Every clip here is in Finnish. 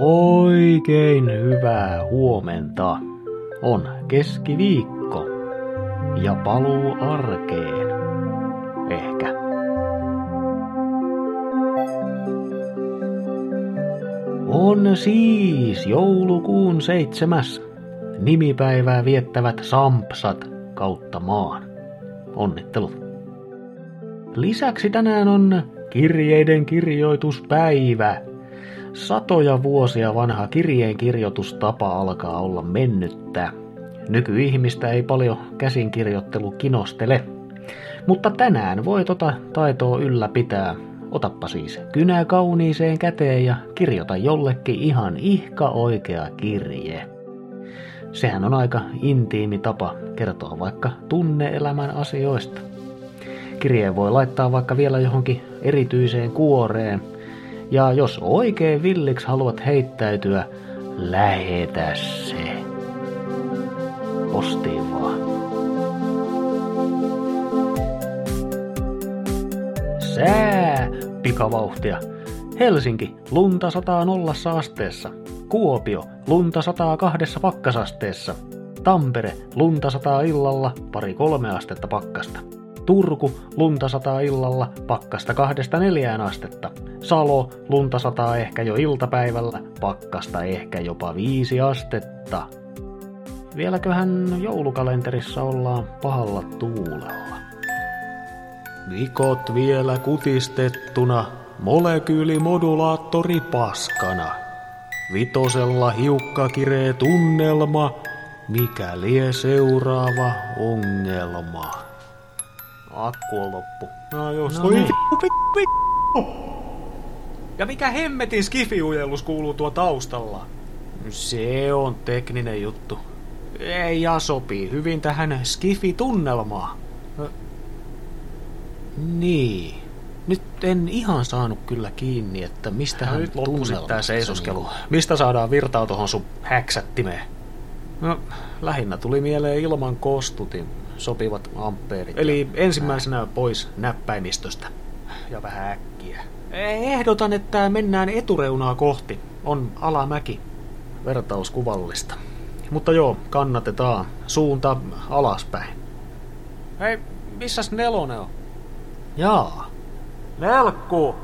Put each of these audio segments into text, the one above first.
Oikein hyvää huomenta. On keskiviikko ja paluu arkeen. Ehkä. On siis joulukuun seitsemäs. Nimipäivää viettävät sampsat kautta maan. Onnittelut. Lisäksi tänään on kirjeiden kirjoituspäivä. Satoja vuosia vanha kirjeen kirjoitustapa alkaa olla mennyttä. Nykyihmistä ei paljon käsinkirjoittelu kinostele. Mutta tänään voi tota taitoa ylläpitää. Otappa siis kynä kauniiseen käteen ja kirjoita jollekin ihan ihka oikea kirje. Sehän on aika intiimi tapa kertoa vaikka tunneelämän asioista. Kirjeen voi laittaa vaikka vielä johonkin erityiseen kuoreen. Ja jos oikein villiksi haluat heittäytyä, lähetä se. Postiin vaan. Sää, pikavauhtia. Helsinki, lunta sataa nollassa asteessa. Kuopio, lunta sataa kahdessa pakkasasteessa. Tampere, lunta sataa illalla, pari kolme astetta pakkasta. Turku, lunta sataa illalla, pakkasta kahdesta neljään astetta. Salo, lunta sataa ehkä jo iltapäivällä, pakkasta ehkä jopa viisi astetta. Vieläköhän joulukalenterissa ollaan pahalla tuulella. Vikot vielä kutistettuna, molekyylimodulaattori paskana. Vitosella hiukka kiree tunnelma, mikä lie seuraava ongelma. Akku on loppu. No just. No niin. Ja mikä hemmetin skifiujellus kuuluu tuo taustalla? Se on tekninen juttu. Ei ja sopii hyvin tähän skifi-tunnelmaan. Niin. Nyt en ihan saanut kyllä kiinni, että mistä hän Nyt loppu sit tää seisoskelu. niin Mistä saadaan virtaa tohon sun häksättimeen? No, lähinnä tuli mieleen ilman kostutin sopivat ampeerit. Eli ensimmäisenä pois näppäimistöstä. Ja vähän äkkiä. Ehdotan, että mennään etureunaa kohti. On alamäki. Vertauskuvallista. Mutta joo, kannatetaan. Suunta alaspäin. Hei, missäs nelonen on? Jaa. Nelkku!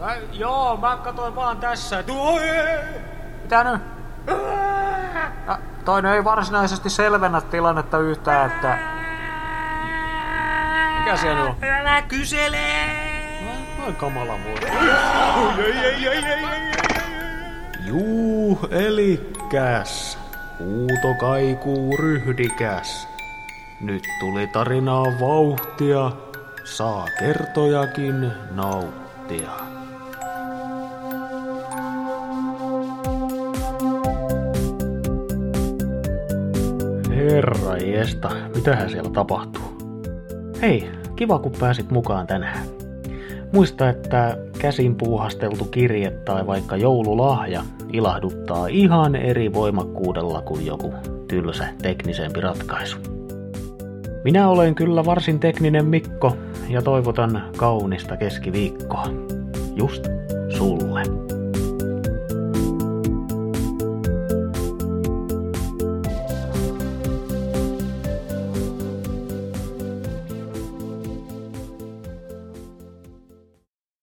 Ai, joo, mä katsoin vaan tässä. Tuo, Mitä nyt? Ja, toinen ei varsinaisesti selvennä tilannetta yhtään, että... Mikä siellä on? Älä kysele! Noin kamala voi. Juu, elikäs. Huuto kaikuu ryhdikäs. Nyt tuli tarinaa vauhtia. Saa kertojakin nauttia. Herra jesta, mitähän siellä tapahtuu? Hei, kiva kun pääsit mukaan tänään. Muista, että käsin puuhasteltu kirje tai vaikka joululahja ilahduttaa ihan eri voimakkuudella kuin joku tylsä teknisempi ratkaisu. Minä olen kyllä varsin tekninen Mikko ja toivotan kaunista keskiviikkoa. Just sulle.